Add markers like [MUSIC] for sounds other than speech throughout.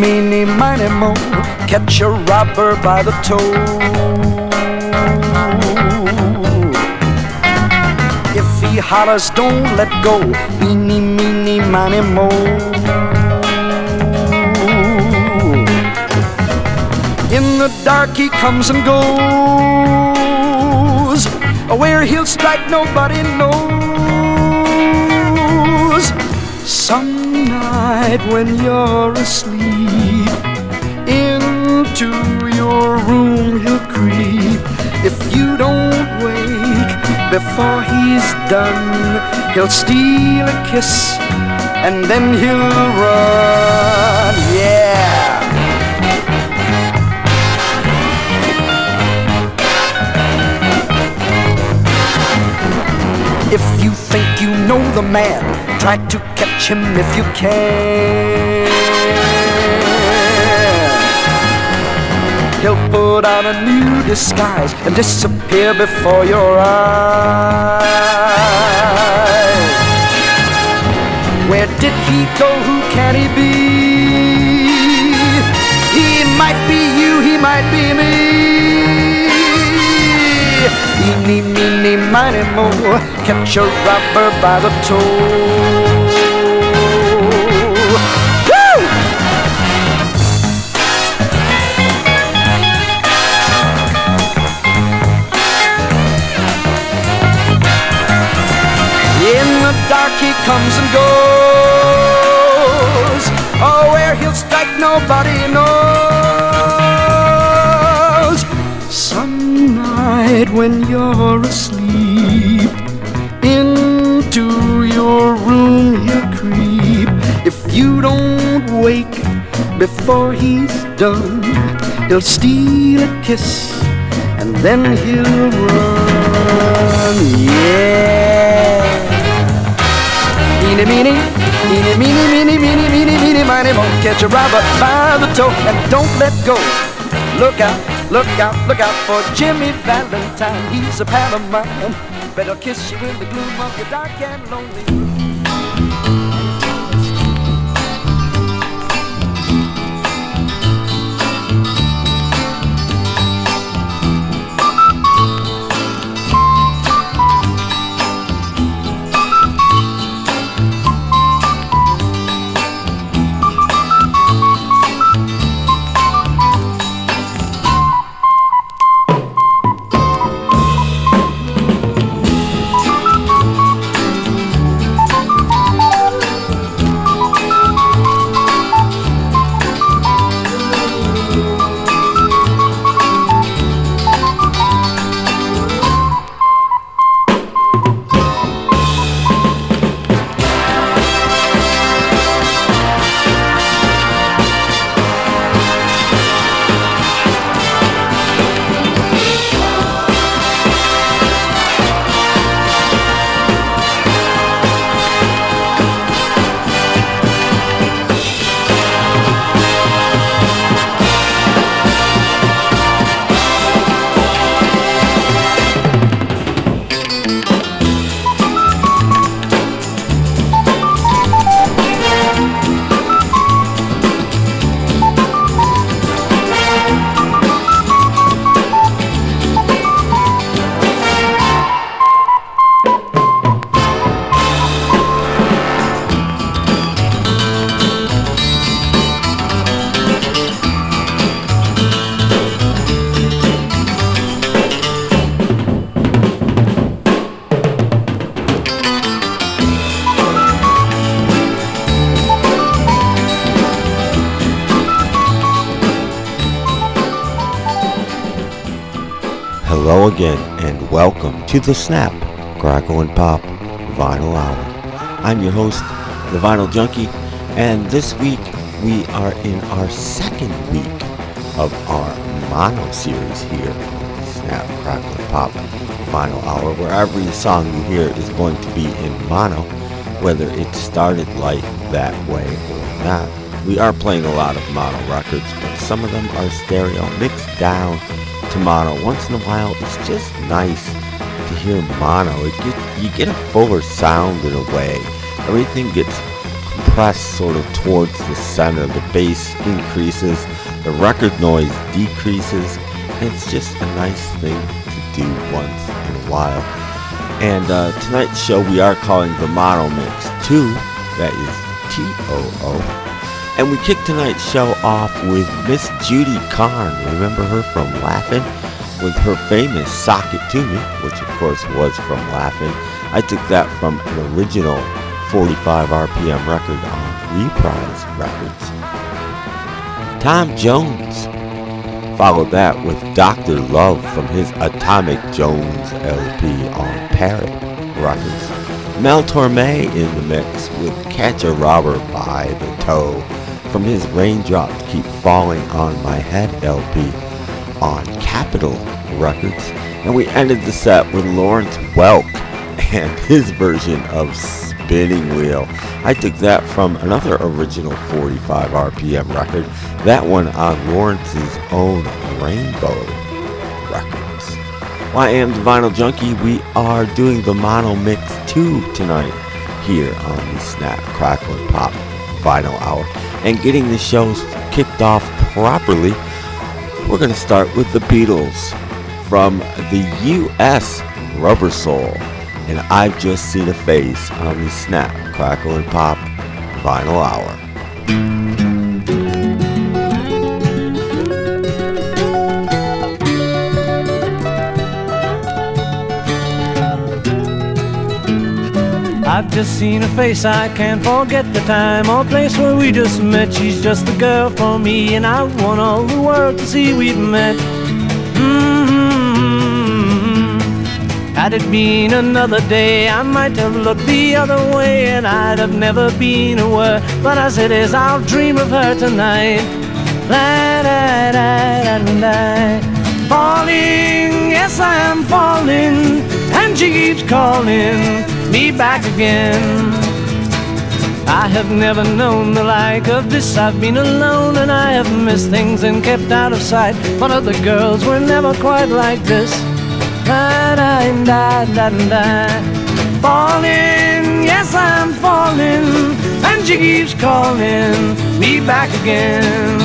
Meeny, miny, mo, catch a robber by the toe. If he hollers, don't let go. Eeny, meeny, miny, mo. In the dark, he comes and goes. Where he'll strike, nobody knows. Some night when you're asleep, into your room he'll creep. If you don't wake before he's done, he'll steal a kiss and then he'll run. Yeah. If you think you know the man, try to catch him if you can. He'll put on a new disguise and disappear before your eyes. Where did he go? Who can he be? He might be you, he might be me. Eeny, meeny, miny, mo, catch a robber by the toe. Comes and goes. Oh, where he'll strike nobody knows. Some night when you're asleep, into your room he'll creep. If you don't wake before he's done, he'll steal a kiss and then he'll run. Yeah. Eeny, meeny, eeny, meeny, meeny, meeny, meeny, meeny, miny, won't catch a robber by the toe and don't let go. Look out, look out, look out for Jimmy Valentine. He's a pal of mine. Better kiss you in the gloom of your dark and lonely room. To the Snap, Crackle and Pop Vinyl Hour. I'm your host, the Vinyl Junkie, And this week we are in our second week of our mono series here Snap, Crackle, and Pop Vinyl Hour, where every song you hear is going to be in mono, whether it started like that way or not. We are playing a lot of mono records, but some of them are stereo, mixed down to mono. Once in a while, it's just nice to hear mono. It you get a fuller sound in a way. Everything gets compressed sort of towards the center. The bass increases, the record noise decreases. It's just a nice thing to do once in a while. And uh, tonight's show we are calling the Mono Mix 2. That is T-O-O. And we kick tonight's show off with Miss Judy Carne. Remember her from Laugh-In? With her famous Sock It To Me, course was from Laugh-In. I took that from an original 45 RPM record on Reprise Records. Tom Jones followed that with Dr. Love from his Atomic Jones LP on Parrot Records. Mel Torme in the mix with Catch a Robber by the Toe from his Raindrops Keep Falling on My Head LP on Capitol Records. And we ended the set with Lawrence Welk and [LAUGHS] his version of Spinning Wheel. I took that from another original 45 RPM record, that one on Lawrence's own Rainbow Records. Well, I am the Vinyl Junkie. We are doing the Mono Mix 2 tonight here on the Snap, Crackle, and Pop Vinyl Hour and getting the show kicked off properly, we're going to start with the Beatles from the U.S. Rubber Soul. And I've just seen a face on the Snap, Crackle, and Pop Vinyl Hour. I've just seen a face, I can't forget the time or place where we just met. She's just the girl for me, and I want all the world to see we've met. Had it been another day, I might have looked the other way, and I'd have never been aware. But as it is, I'll dream of her tonight. La, da, da, da, da. Falling, yes, I am falling, and she keeps calling me back again. I have never known the like of this. I've been alone and I have missed things and kept out of sight. But other girls were never quite like this. Da da da da da. Falling, yes I'm falling, and she keeps calling me back again.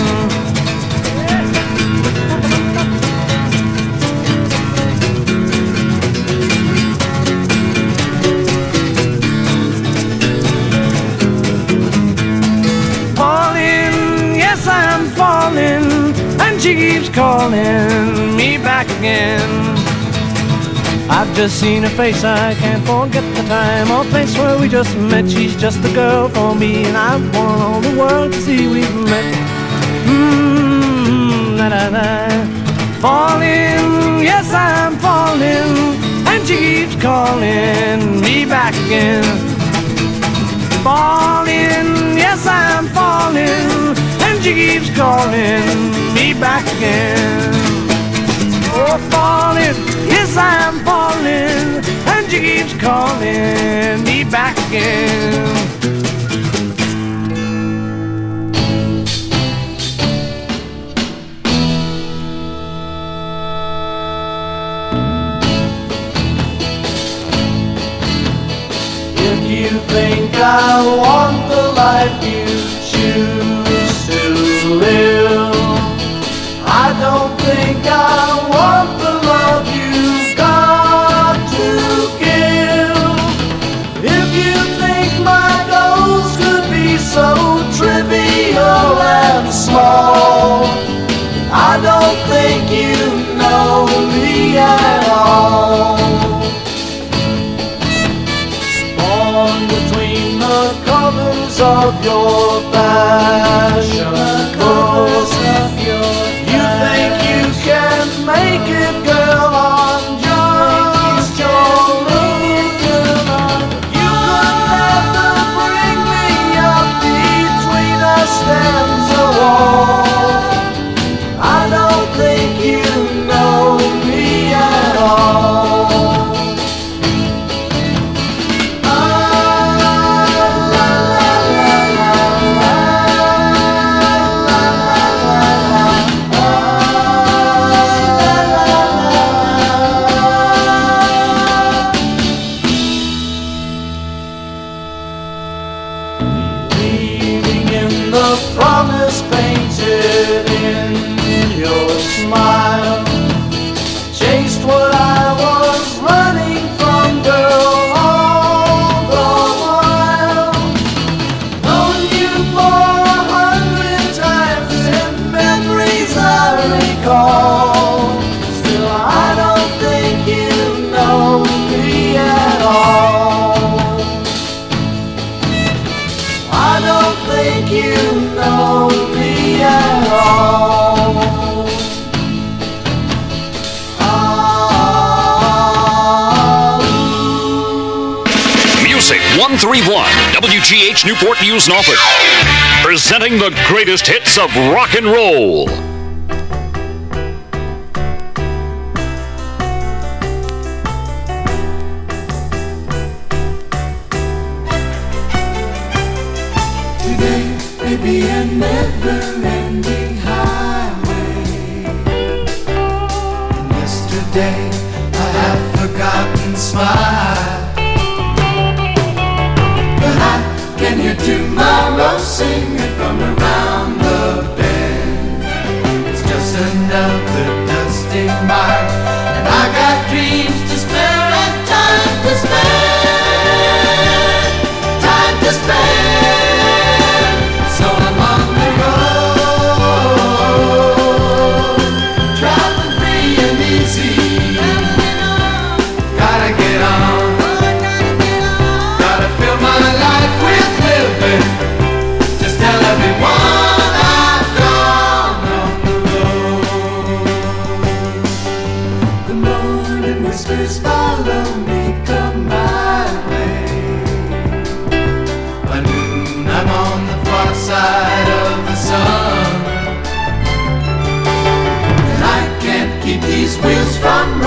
Falling, yes I'm falling, and she keeps calling me back again. I've just seen her face, I can't forget the time or place where we just met. She's just the girl for me, and I want all the world to see we've met. Mmm, da da da. Falling, yes, I'm falling, and she keeps calling me back again. Falling, yes, I'm falling and she keeps calling me back again. Oh, falling, yes, I'm falling, and she keeps calling me back again. If you think I want the life you think you know me at all. Born between the covers of your WTBH Newport News Norfolk, presenting the greatest hits of rock and roll. News from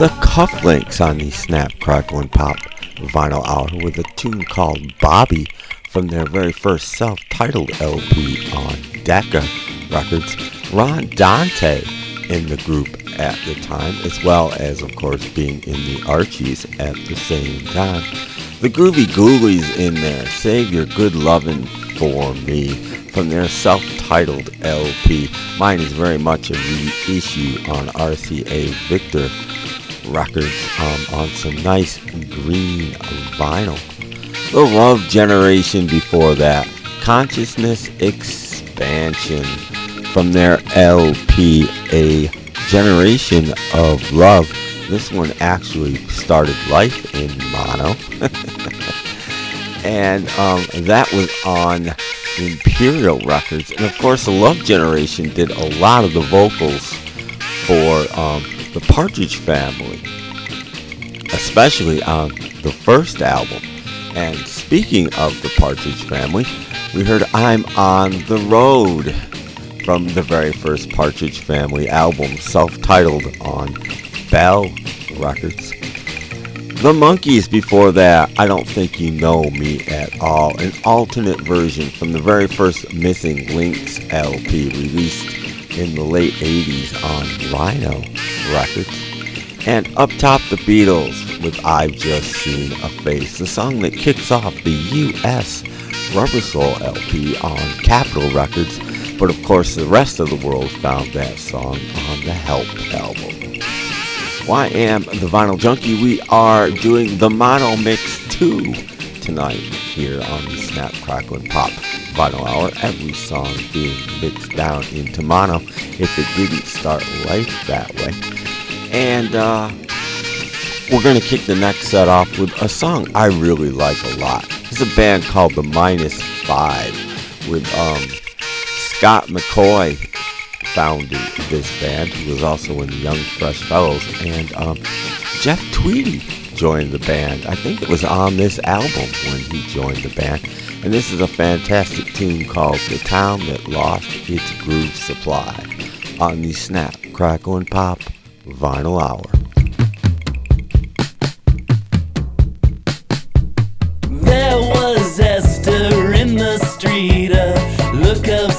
The Cuff Links on the Snap, Crackle, and Pop vinyl hour with a tune called Bobby from their very first self-titled LP on Decca Records. Ron Dante in the group at the time, as well as, of course, being in the Archies at the same time. The Groovie Ghoulies in there, Save Your Good Lovin' For Me from their self-titled LP. Mine is very much a reissue on RCA Victor Records um, on some nice green vinyl. The Love Generation before that. Consciousness Expansion from their LP, A Generation of Love. This one actually started life in mono. [LAUGHS] and um, that was on Imperial Records. And of course, the Love Generation did a lot of the vocals for um, the Partridge Family, especially on the first album. And speaking of the Partridge Family, we heard I'm on the Road from the very first Partridge Family album, self titled on Bell Records. The Monkees before that, I Don't Think You Know Me at All, an alternate version from the very first Missing Links LP released in the late 80s on Rhino Records. And up top, the Beatles with I've Just Seen a Face, the song that kicks off the US Rubber Soul LP on Capitol Records. But of course, the rest of the world found that song on the Help album. I am the Vinyl Junkie. We are doing the Mono Mix 2 tonight here on the Snap, Crackle, and Pop Vinyl Hour. Every song being mixed down into mono if it didn't start life that way. And uh, we're going to kick the next set off with a song I really like a lot. It's a band called the Minus Five with um, Scott McCaughey founded this band. He was also in the Young Fresh Fellows. And um, Jeff Tweedy joined the band. I think it was on this album when he joined the band. And this is a fantastic tune called The Town That Lost Its Groove Supply on the Snap, Crackle, and Pop Vinyl Hour. There was Esther in the street, a look of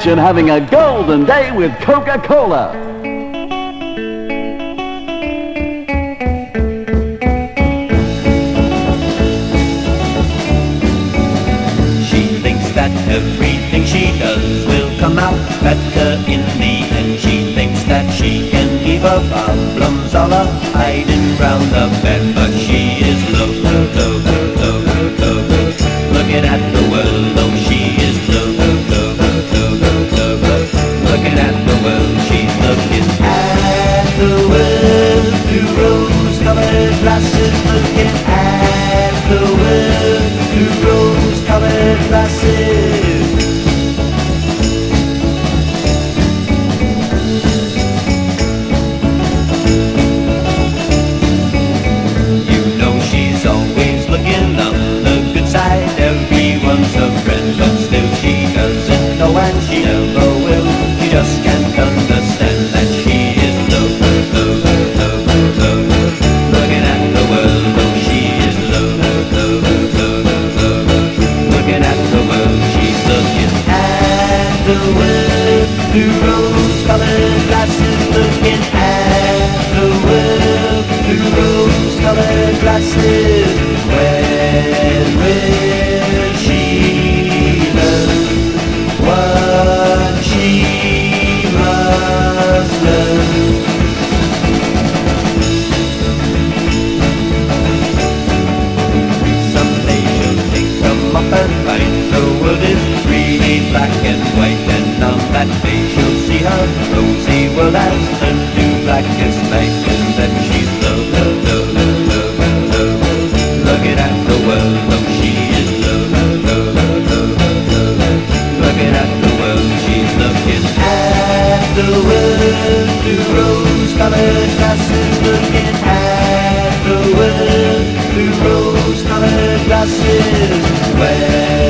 mansion having a golden day with Coca-Cola. She thinks that everything she does will come out better in the end. She thinks that she can give her problems all up, hiding round the bed. But glasses looking day she'll see her rosy will as the new blackest night, and then she's low, low, low, low, low, low, low, looking at the world. Oh, she is low, low, low, low, low, low, low, looking at the world. She's looking at the world through rose-colored glasses, looking at the world through rose-colored glasses. Where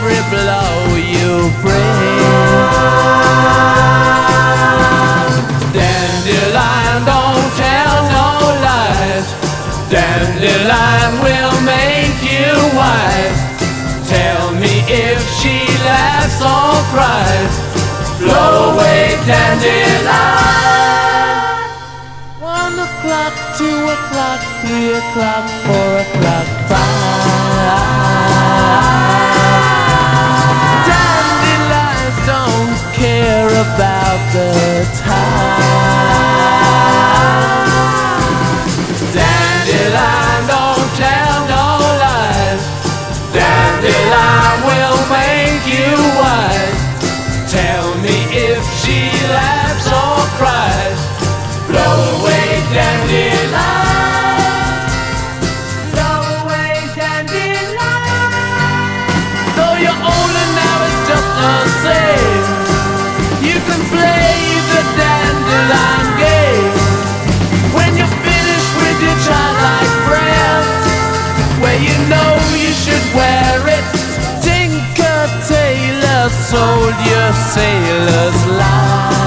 every blow you bring. Dandelion, don't tell no lies. Dandelion will make you wise. Tell me if she laughs or cries. Blow away, dandelion. One o'clock, two o'clock, three o'clock, four o'clock. after sold sailor's lie.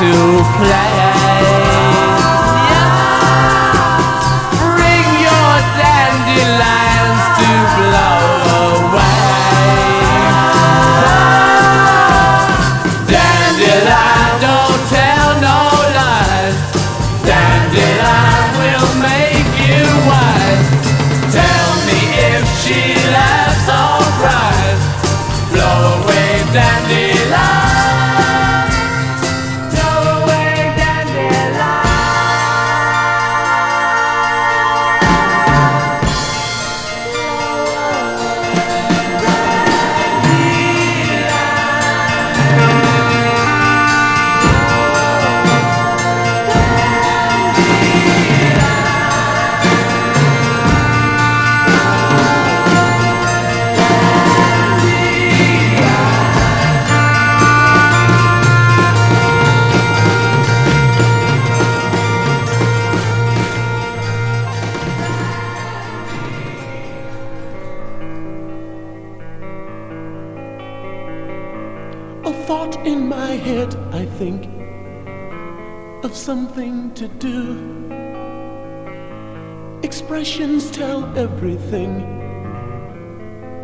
to play. In my head, I think, of something to do. Expressions tell everything.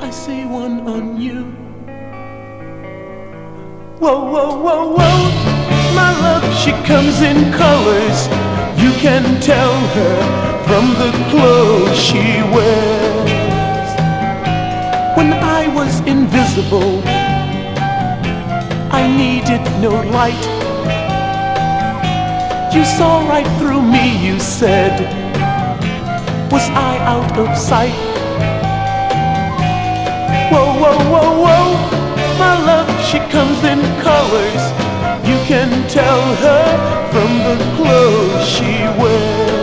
I see one on you. Whoa, whoa, whoa, whoa. My love, she comes in colors. You can tell her from the clothes she wears. When I was invisible, I needed no light. You saw right through me, you said. Was I out of sight? Whoa, whoa, whoa, whoa. My love, she comes in colors. You can tell her from the clothes she wears.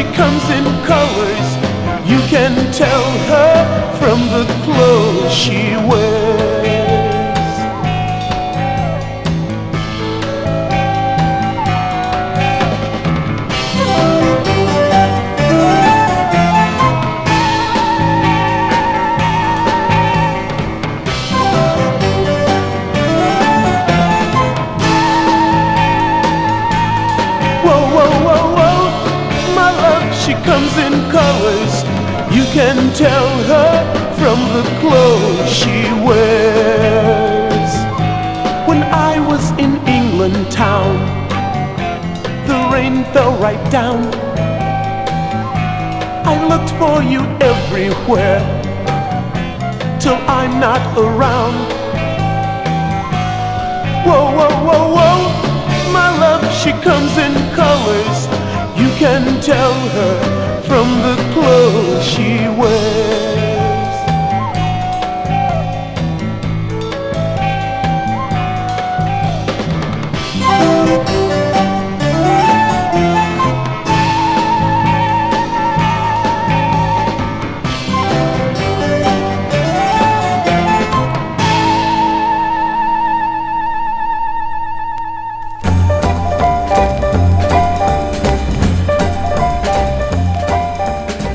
She comes in colors. You can tell her from the clothes she wears. Colors. You can tell her from the clothes she wears. When I was in England town, the rain fell right down. I looked for you everywhere till I'm not around. Whoa, whoa, whoa, whoa. My love, she comes in colors. You can tell her from the clothes she wears.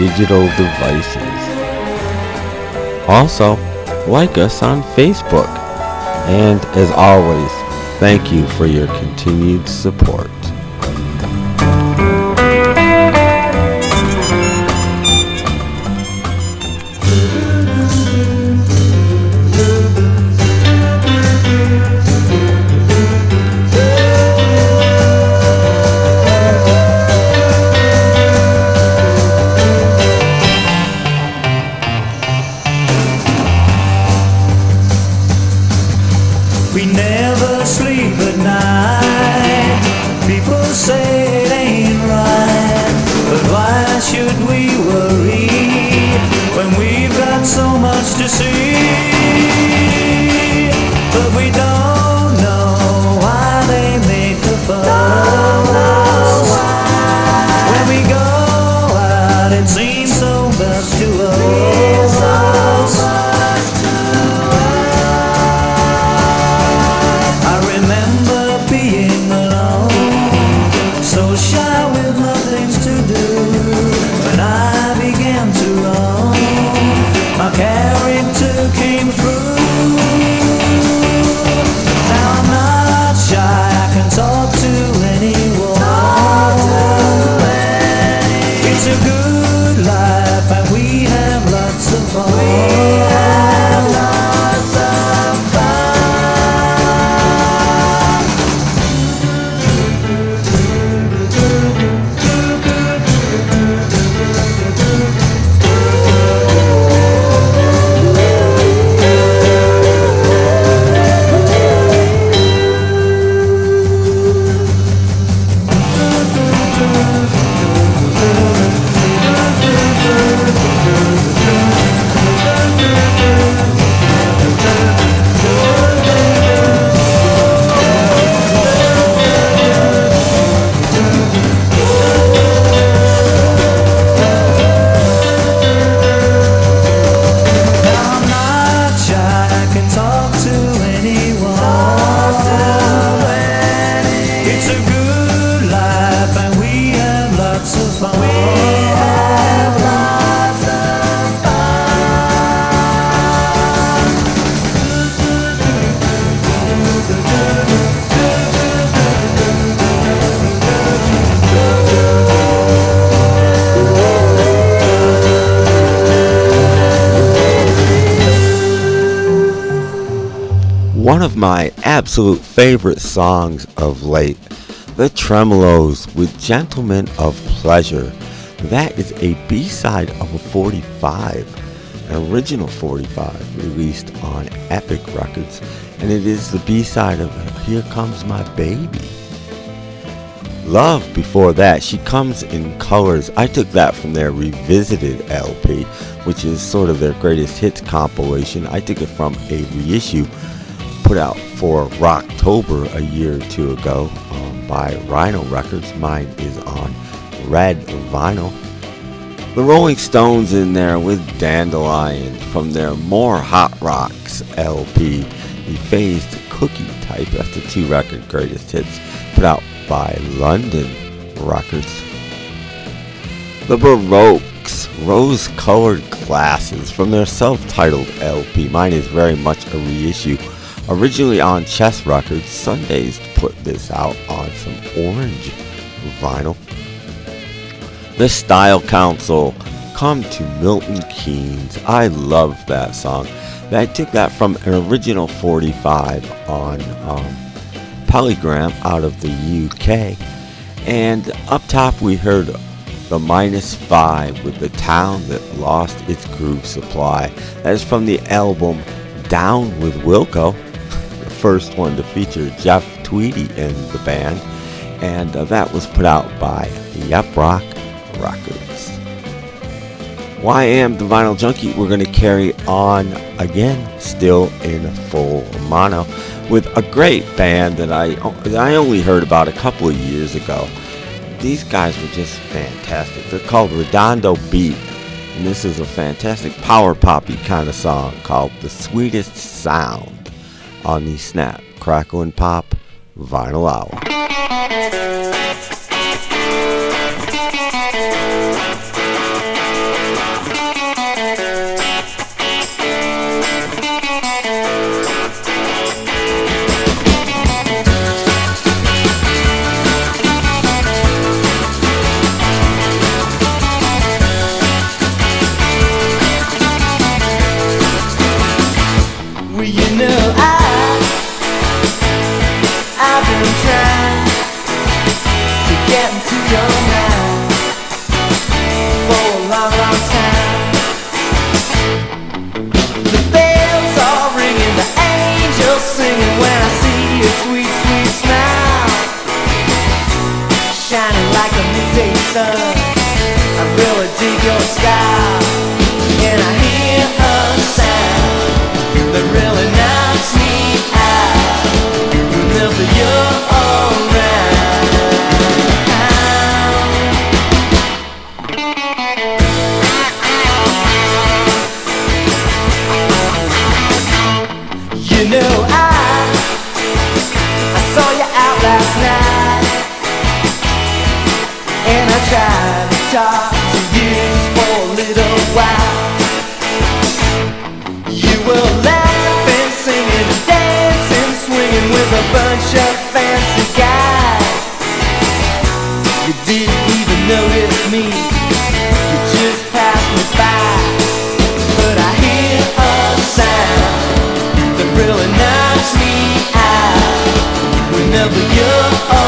digital devices. Also, like us on Facebook. And as always, thank you for your continued support. My absolute favorite songs of late, The Tremeloes with Gentlemen of Pleasure. That is a B-side of a 45, an original 45 released on Epic Records, and it is the B-side of Here Comes My Baby. Love before that, she comes in colors. I took that from their revisited LP, which is sort of their greatest hits compilation. I took it from a reissue put out for Rocktober a year or two ago um, by Rhino Records. Mine is on red vinyl. The Rolling Stones in there with Dandelion from their More Hot Rocks LP, the Fazed Cookie type. That's the two record greatest hits put out by London Records. The Baroques, rose colored glasses from their self titled LP. Mine is very much a reissue Originally on Chess Records, Sundazed put this out on some orange vinyl. The Style Council, Come to Milton Keynes. I love that song. I took that from an original 45 on um, Polygram out of the UK. And up top we heard the minus five with the town that lost its groove supply. That is from the album Down with Wilco first one to feature Jeff Tweedy in the band, and uh, that was put out by Yep Rock Records. Why am the Vinyl Junkie, we're going to carry on again, still in full mono, with a great band that I, that I only heard about a couple of years ago. These guys were just fantastic. They're called Redondo Beat, and this is a fantastic power poppy kind of song called The Sweetest Sound on the Snap, Crackle, and Pop Vinyl Hour. Midday sun. I really dig your style, and I hear a sound tried to you for a little while. You were laughing, singing, dancing, swinging with a bunch of fancy guys. You didn't even notice me, you just passed me by. But I hear a sound that really knocks me out whenever you're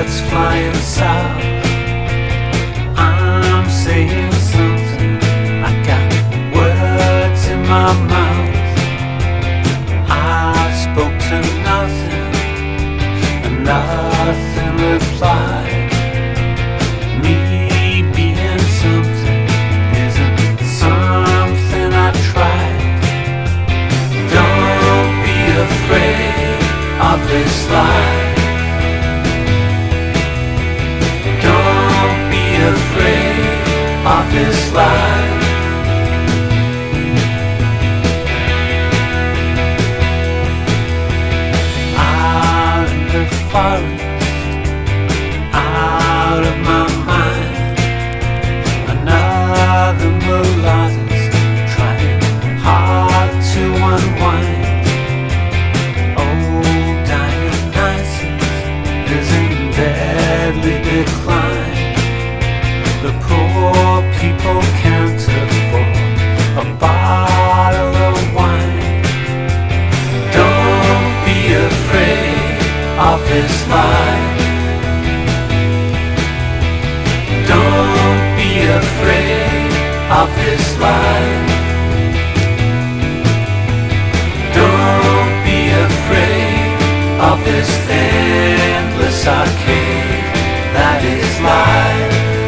birds flying south. I'm saying something. I got words in my mouth. I spoke to nothing, and nothing replied. Me being something isn't something I tried. Don't be afraid of this life. Life. In the forest, this. Don't be afraid of this endless arcade that is life.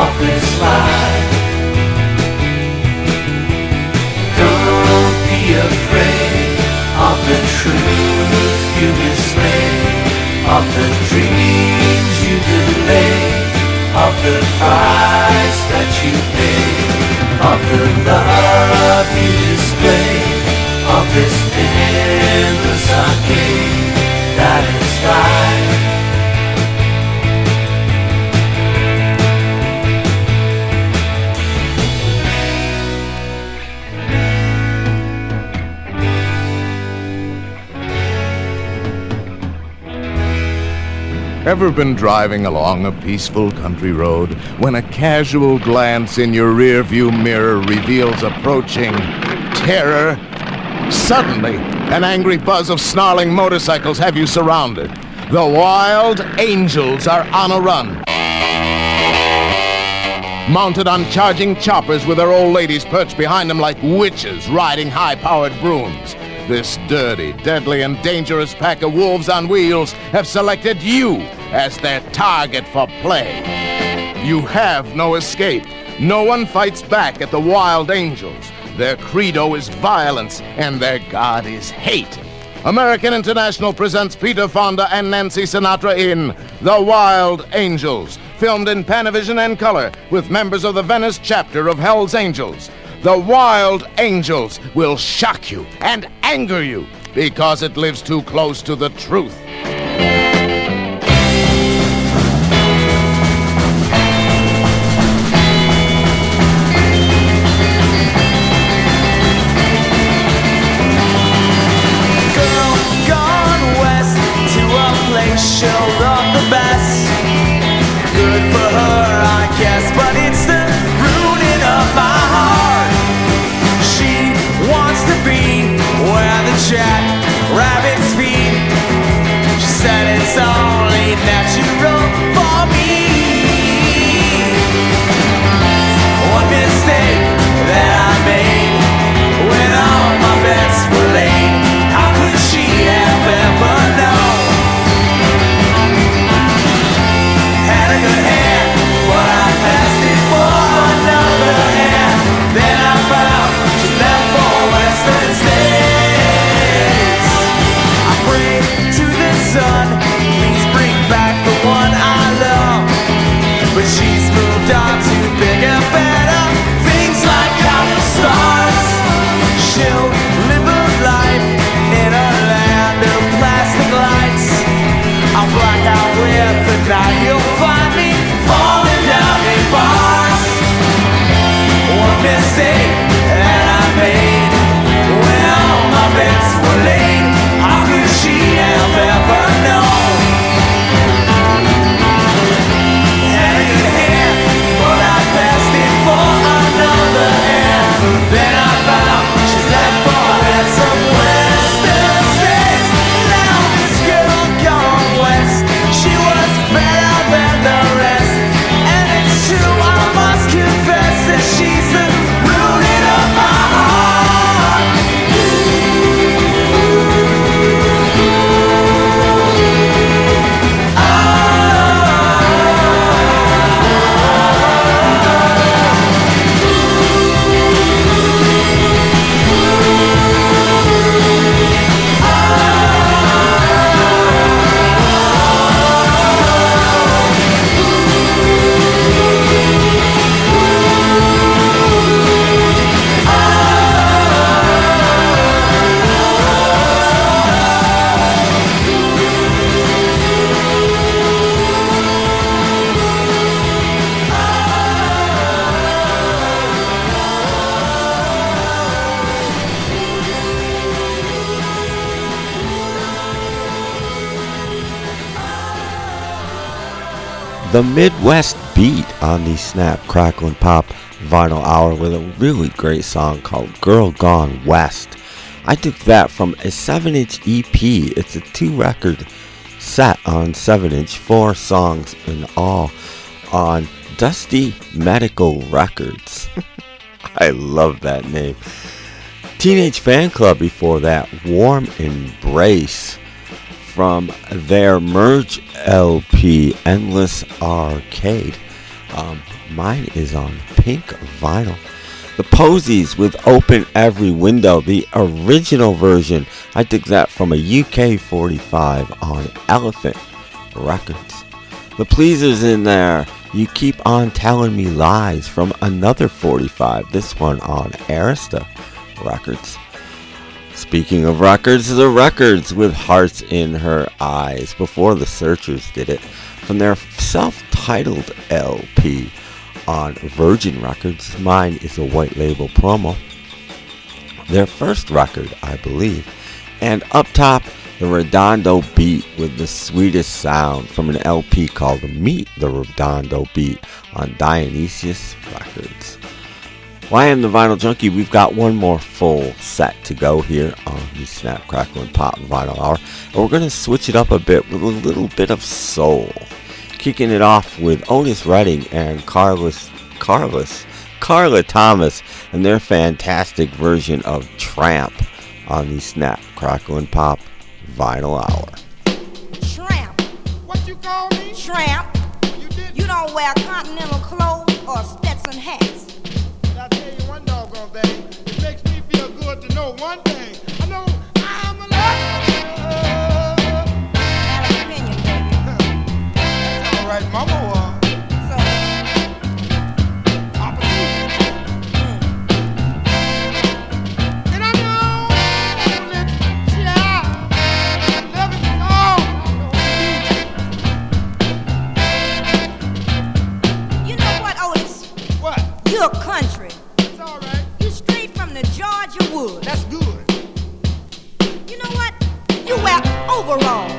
Afraid of this life. Don't be afraid of the truth you mislaid, of the dreams you delayed, of the price that you paid, of the love you displayed, of this endless arcade that is life. Ever been driving along a peaceful country road when a casual glance in your rearview mirror reveals approaching terror? Suddenly, an angry buzz of snarling motorcycles have you surrounded. The wild angels are on a run. Mounted on charging choppers with their old ladies perched behind them like witches riding high powered brooms. This dirty, deadly, and dangerous pack of wolves on wheels have selected you as their target for play. You have no escape. No one fights back at the Wild Angels. Their credo is violence, and their god is hate. American International presents Peter Fonda and Nancy Sinatra in The Wild Angels, filmed in Panavision and color with members of the Venice chapter of Hell's Angels. The Wild Angels will shock you and anger you because it lives too close to the truth. Natural for me. Mistake the Midwest beat on the Snap, Crackle, and Pop vinyl hour with a really great song called Girl Gone West. I took that from a 7 inch EP. It's a two record set on 7 inch, four songs in all on Dusty Medical Records. [LAUGHS] I love that name. Teenage Fanclub before that, Warm Embrace from their Merge LP, Endless Arcade. Um, mine is on pink vinyl. The Posies with Open Every Window, the original version. I took that from a UK 45 on Elephant Records. The Pleasers in there. You keep on telling me lies from another 45. This one on Arista Records. Speaking of records, the records with hearts in her eyes before the Searchers did it from their self titled LP on Virgin Records. Mine is a white label promo. Their first record, I believe. And up top, the Redondo Beat with the sweetest sound from an LP called Meet the Redondo Beat on Dionysus Records. Well, I am the Vinyl Junkie. We've got one more full set to go here on the Snap, Crackle, and Pop Vinyl Hour. And we're going to switch it up a bit with a little bit of soul. Kicking it off with Otis Redding and Carlos, Carlos, Carla Thomas and their fantastic version of Tramp on the Snap, Crackle, and Pop Vinyl Hour. Tramp. What you call me? Tramp. You, you don't wear continental clothes or Stetson hats. One doggone thing. It makes me feel good to know one thing. I know I'm alive. That's all right, Mama uh, too. And I the Georgia woods. That's good. You know what? You wear overalls,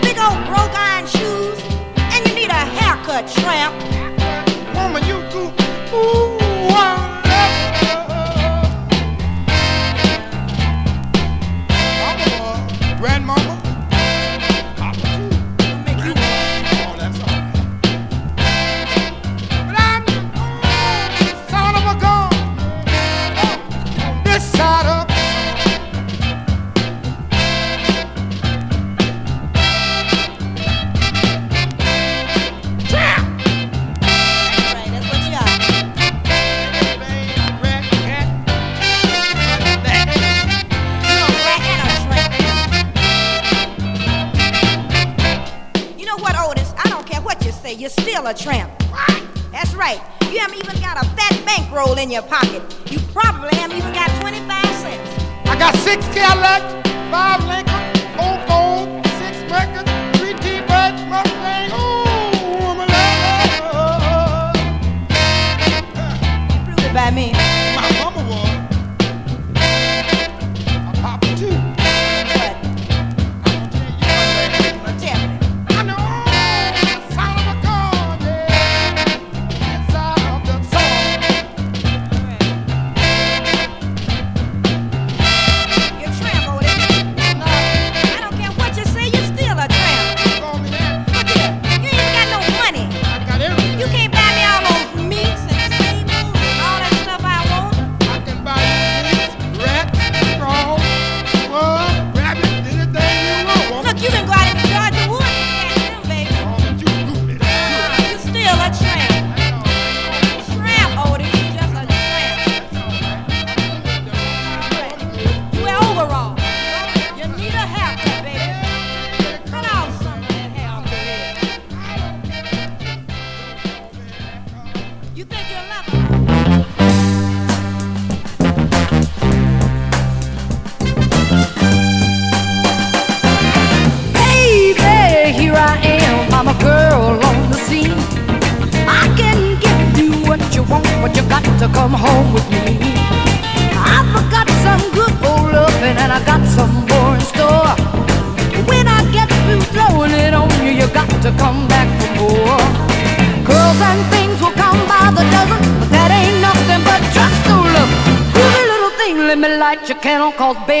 big old broke iron shoes, and you need a haircut, tramp. Your pocket.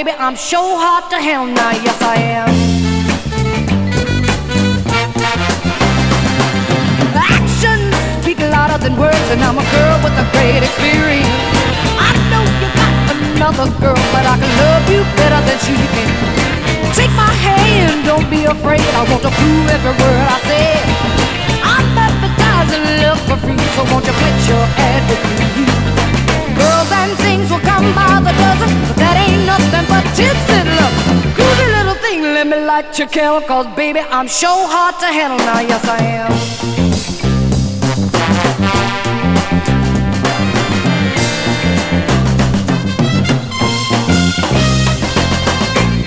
Baby, I'm sure hot to hell now, yes I am. Actions speak louder than words, and I'm a girl with a great experience. I know you got another girl, but I can love you better than she can. Take my hand, don't be afraid. I want to prove every word I say. I'm advertising love for free, so won't you put your ad with me? Girls and things will come by the dozen, but that ain't nothing but tits and love. Groovy little thing, let me light your candle, cause baby, I'm sure hot to handle now, yes I am.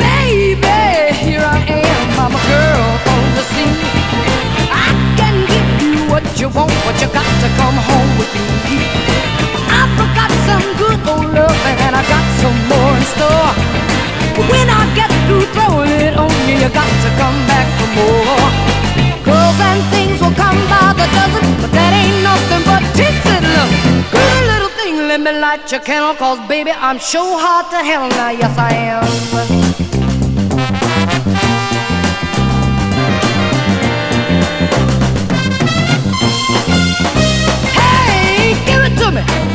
Baby, here I am, I'm girl on the scene. I can give you what you want, but you got to come home with me. Some good old love and I got some more in store. But when I get through throwing it on you, you got to come back for more. Girls and things will come by the dozen, but that ain't nothing but tits and love. Good little thing, let me light your candle, cause baby, I'm sure hot to hell now, yes I am. Hey, give it to me.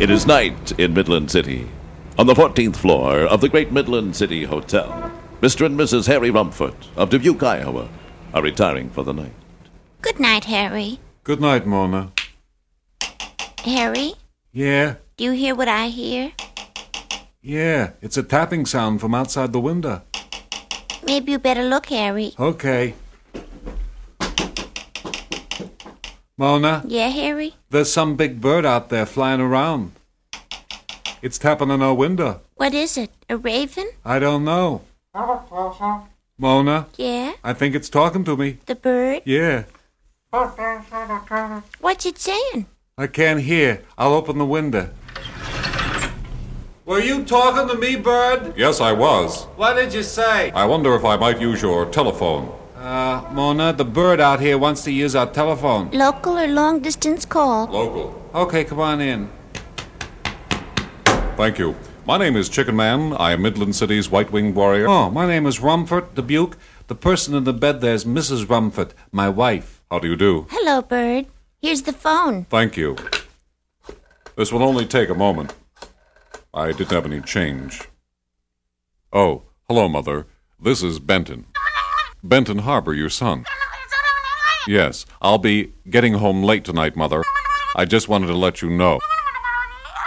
It is night in Midland City. On the 14th floor of the Great Midland City Hotel, Mr. and Mrs. Harry Rumford of Dubuque, Iowa, are retiring for the night. Good night, Harry. Good night, Mona. Harry, Yeah, do you hear what I hear? yeah, it's a tapping sound from outside the window. Maybe you better look, Harry. Okay. Mona, Yeah, Harry? there's some big bird out there flying around. It's tapping on our window. What is it? A raven? I don't know. Mona, Yeah? I think it's talking to me. The bird? Yeah, What's it saying? I can't hear. I'll open the window. Were you talking to me, bird? Yes, I was. What did you say? I wonder if I might use your telephone. Uh, Mona, the bird out here wants to use our telephone. Local or long distance call? Local. Okay, come on in. Thank you. My name is Chickenman. I am Midland City's White Winged Warrior. Oh, my name is Rumford Dubuque. The person in the bed there's Mrs. Rumford, my wife. How do you do? Hello, bird. Here's the phone. Thank you. This will only take a moment. I didn't have any change. Oh, hello, Mother. This is Benton. Benton Harbor, your son. Yes, I'll be getting home late tonight, Mother. I just wanted to let you know.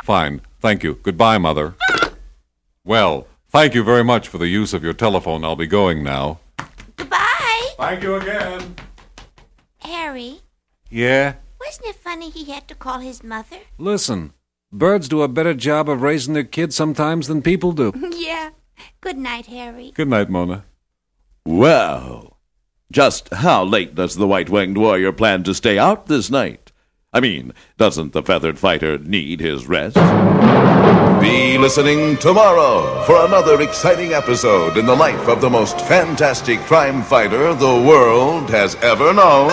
Fine. Thank you. Goodbye, Mother. Well, thank you very much for the use of your telephone. I'll be going now. Goodbye. Thank you again. Harry, Yeah? wasn't it funny he had to call his mother? Listen, birds do a better job of raising their kids sometimes than people do. [LAUGHS] yeah. Good night, Harry. Good night, Mona. Well, just how late does the White Winged Warrior plan to stay out this night? I mean, doesn't the feathered fighter need his rest? Be listening tomorrow for another exciting episode in the life of the most fantastic crime fighter the world has ever known.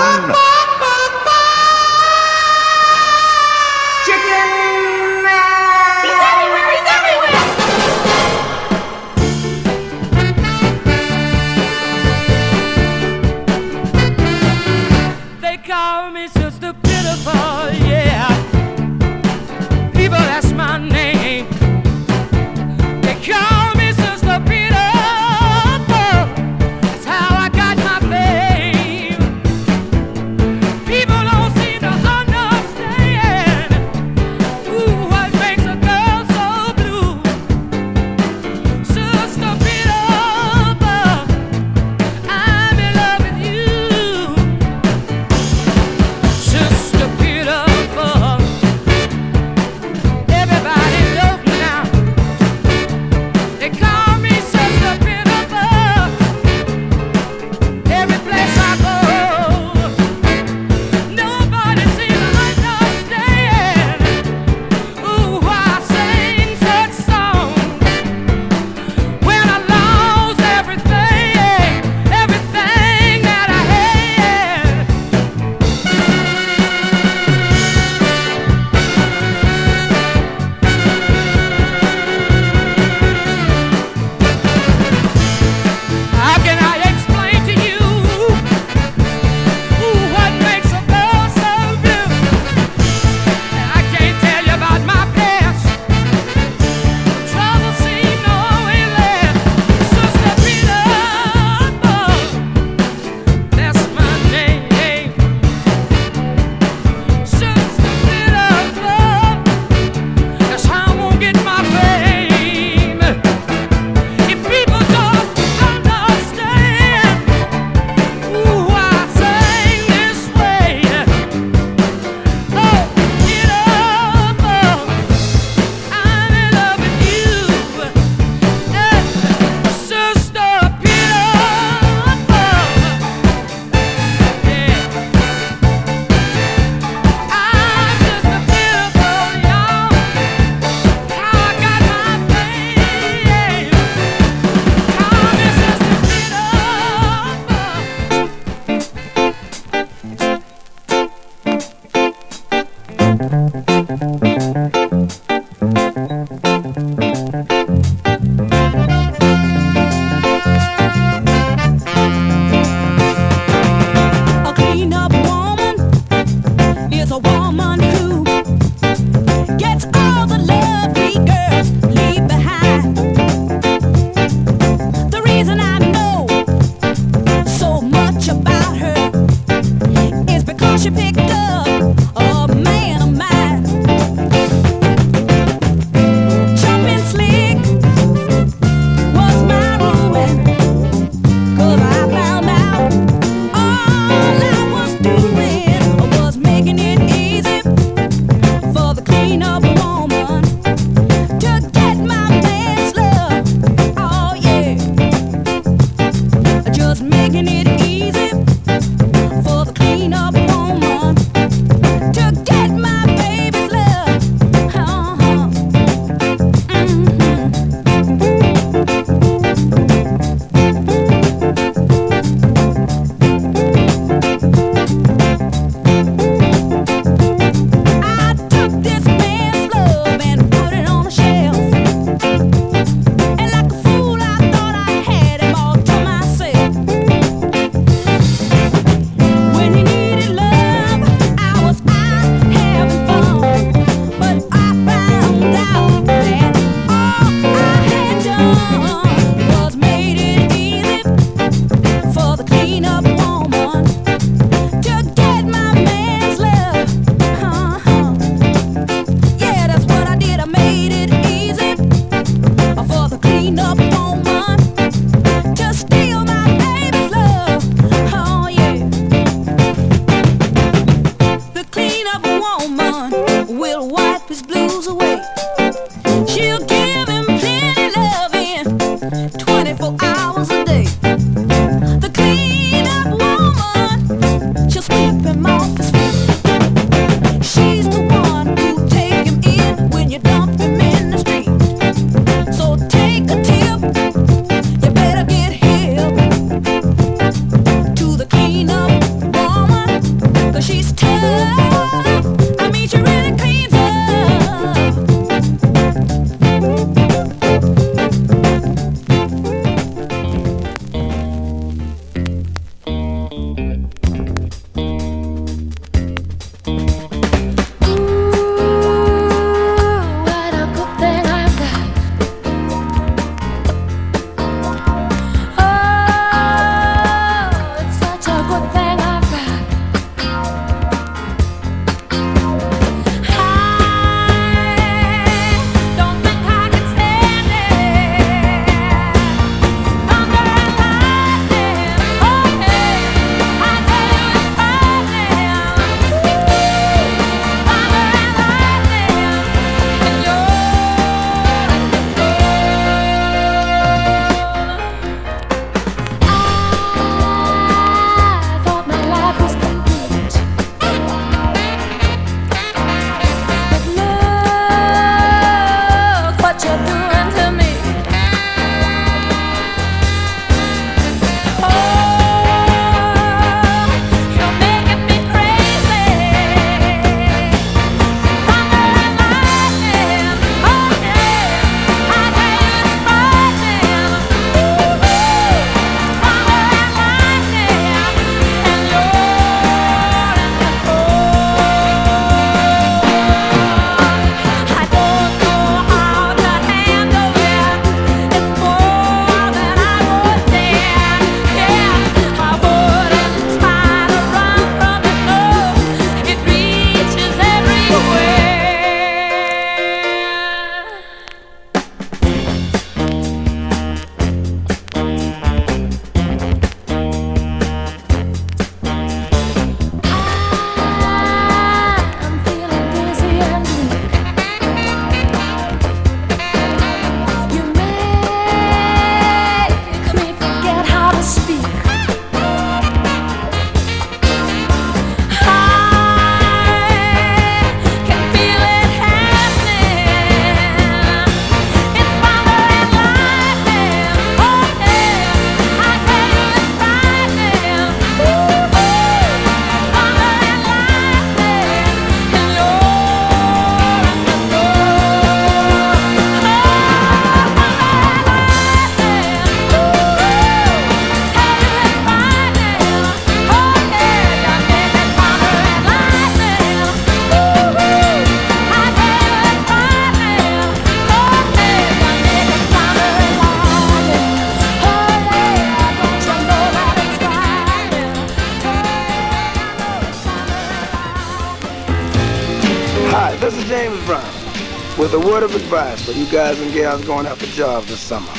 With a word of advice for you guys and gals going out for jobs this summer.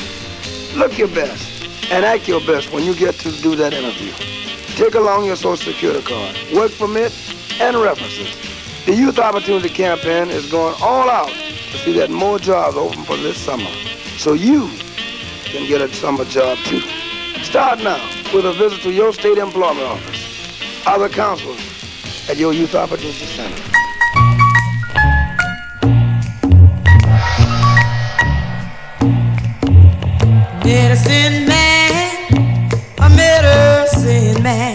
Look your best and act your best when you get to do that interview. Take along your social security card, work permit, and references. The Youth Opportunity Campaign is going all out to see that more jobs open for this summer. So you can get a summer job too. Start now with a visit to your state employment office, other counselors at your Youth Opportunity Center. Medicine man, a medicine man.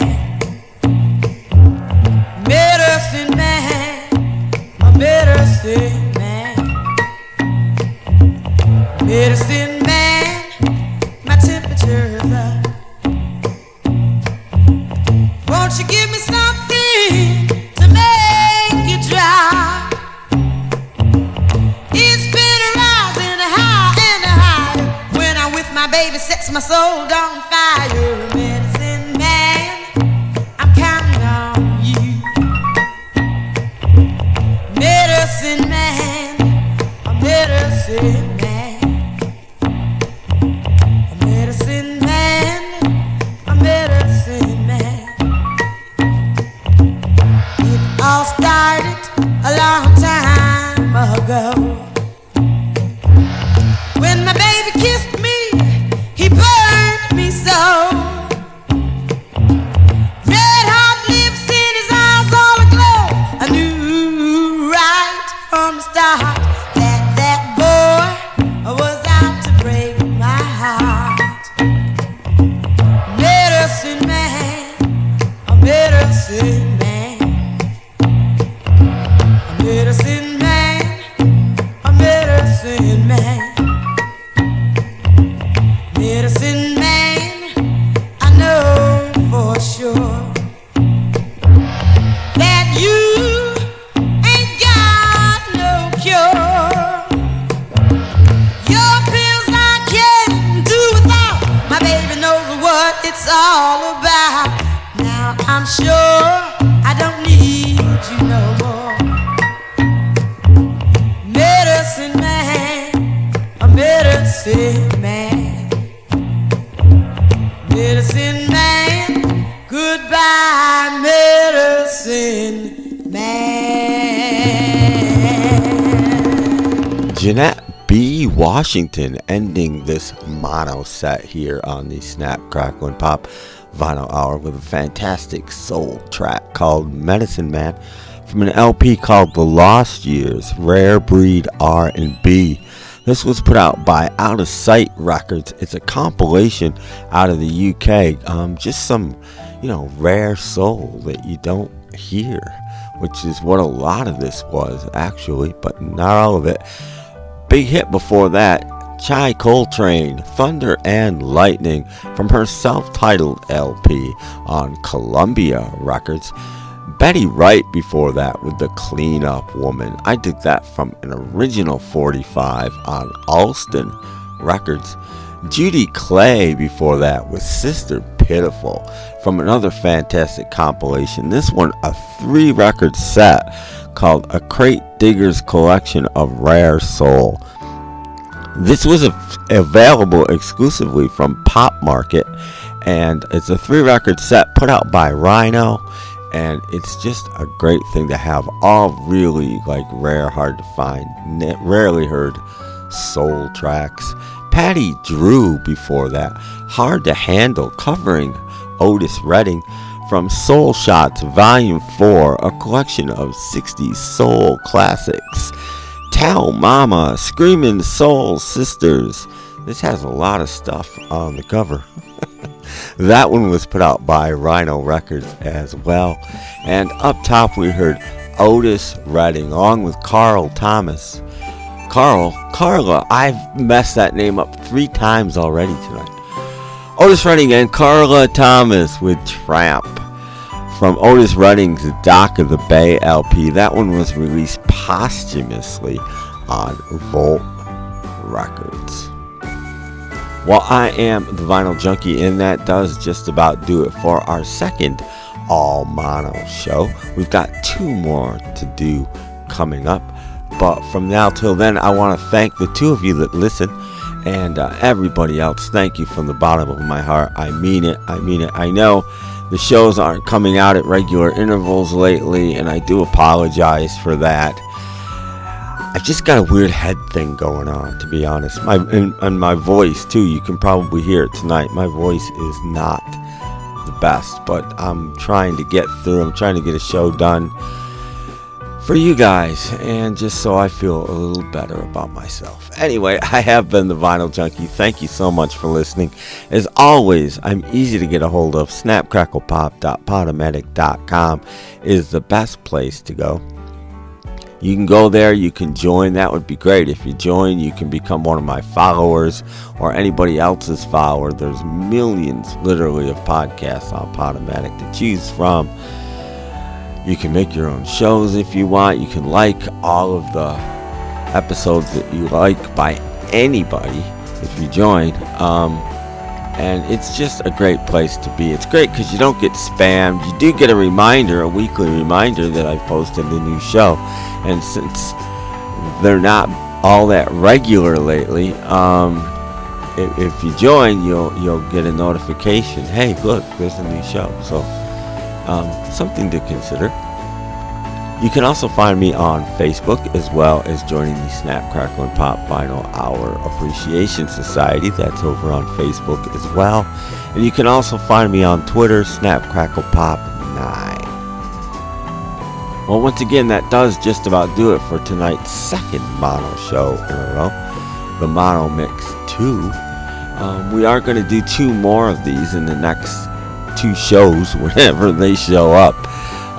Medicine man, a medicine man. Medicine Washington ending this mono set here on the Snap Crackle and Pop Vinyl Hour with a fantastic soul track called Medicine Man from an LP called The Lost Years Rare Breed R&B. This was put out by Out of Sight Records. It's a compilation out of the UK. Um, just some, you know, rare soul that you don't hear, which is what a lot of this was actually, but not all of it. Big hit before that, Chi Coltrane, Thunder and Lightning, from her self titled LP on Columbia Records. Betty Wright before that with The Clean Up Woman. I did that from an original 45 on Alston Records. Judy Clay before that with Sister Pitiful from another fantastic compilation. This one, a three record set called A Crate Digger's Collection of Rare Soul. This was av- available exclusively from Pop Market, and it's a three record set put out by Rhino, and it's just a great thing to have. All really like rare, hard to find, rarely heard soul tracks. Patti Drew before that, hard to handle, covering Otis Redding from Soul Shots Volume 4, a collection of 60s soul classics. Tell Mama, Screaming Soul Sisters. This has a lot of stuff on the cover. [LAUGHS] that one was put out by Rhino Records as well. And up top we heard Otis Redding along with Carl Thomas. Carl, Carla, I've messed that name up three times already tonight. Otis Redding and Carla Thomas with Tramp from Otis Redding's Dock of the Bay LP. That one was released posthumously on Volt Records. Well, I am the Vinyl Junkie, and that does just about do it for our second all mono show. We've got two more to do coming up. But from now till then, I want to thank the two of you that listen and uh, everybody else. Thank you from the bottom of my heart. I mean it. I mean it. I know the shows aren't coming out at regular intervals lately, and I do apologize for that. I just got a weird head thing going on, to be honest. My and, and my voice too. You can probably hear it tonight. My voice is not the best, but I'm trying to get through. I'm trying to get a show done for you guys, and just so I feel a little better about myself. Anyway, [LAUGHS] I have been the Vinyl Junkie. Thank you so much for listening. As always, I'm easy to get a hold of. Snapcracklepop.podomatic.com is the best place to go. You can go there, you can join. That would be great. If you join, you can become one of my followers or anybody else's follower. There's millions, literally, of podcasts on Podomatic to choose from. You can make your own shows if you want. You can like all of the episodes that you like by anybody if you join. Um, and it's just a great place to be. It's great because you don't get spammed. You do get a reminder, a weekly reminder that I've posted a new show. And since they're not all that regular lately, um, if, if you join, you'll you'll get a notification. Hey, look, there's a new show. So um, something to consider. You can also find me on Facebook as well as joining the Snap Crackle and Pop Vinyl Hour Appreciation Society. That's over on Facebook as well. And you can also find me on Twitter, Snap Crackle Pop 9. Well, once again, that does just about do it for tonight's second mono show in a row, the Mono Mix 2. Um, we are going to do two more of these in the next two shows [LAUGHS] whenever they show up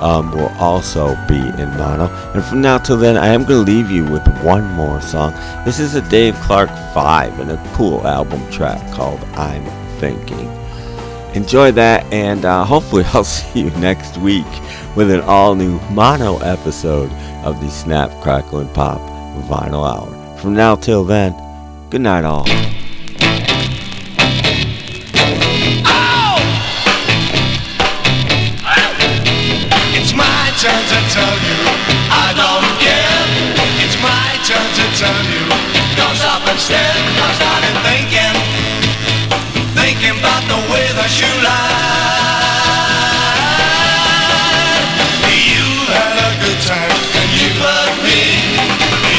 um, will also be in mono. And from now till then, I am going to leave you with one more song. This is a Dave Clark 5 and a cool album track called I'm Thinking. Enjoy that, and uh, hopefully, [LAUGHS] I'll see you next week with an all new mono episode of the Snap, Crackle, and Pop Vinyl Hour. From now till then, good night, all. Tell you. Don't stop and stare. I started thinking, thinking about the way that you lie. You had a good time and you loved me.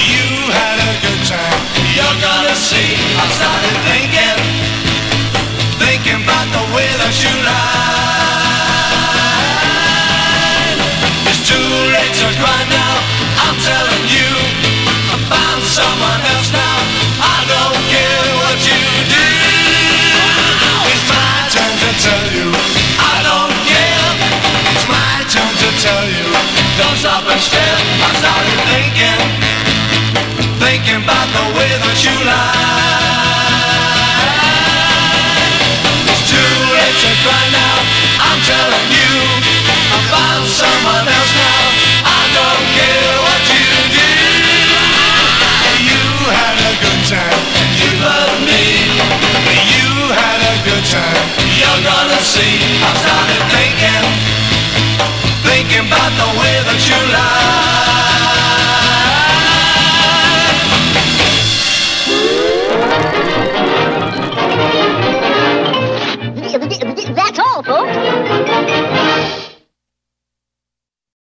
You had a good time. You're gonna see. I started thinking, thinking about the way that you lie. It's too late to cry now. I'm telling you, someone else now. I don't care what you do. It's my turn to tell you I don't care. It's my turn to tell you. Don't stop and stare. I started thinking, thinking 'bout the way that you lie. It's too late to cry now. I'm telling you, I found someone else now. return. You're gonna see, I've started thinking, thinking about the way that you lie.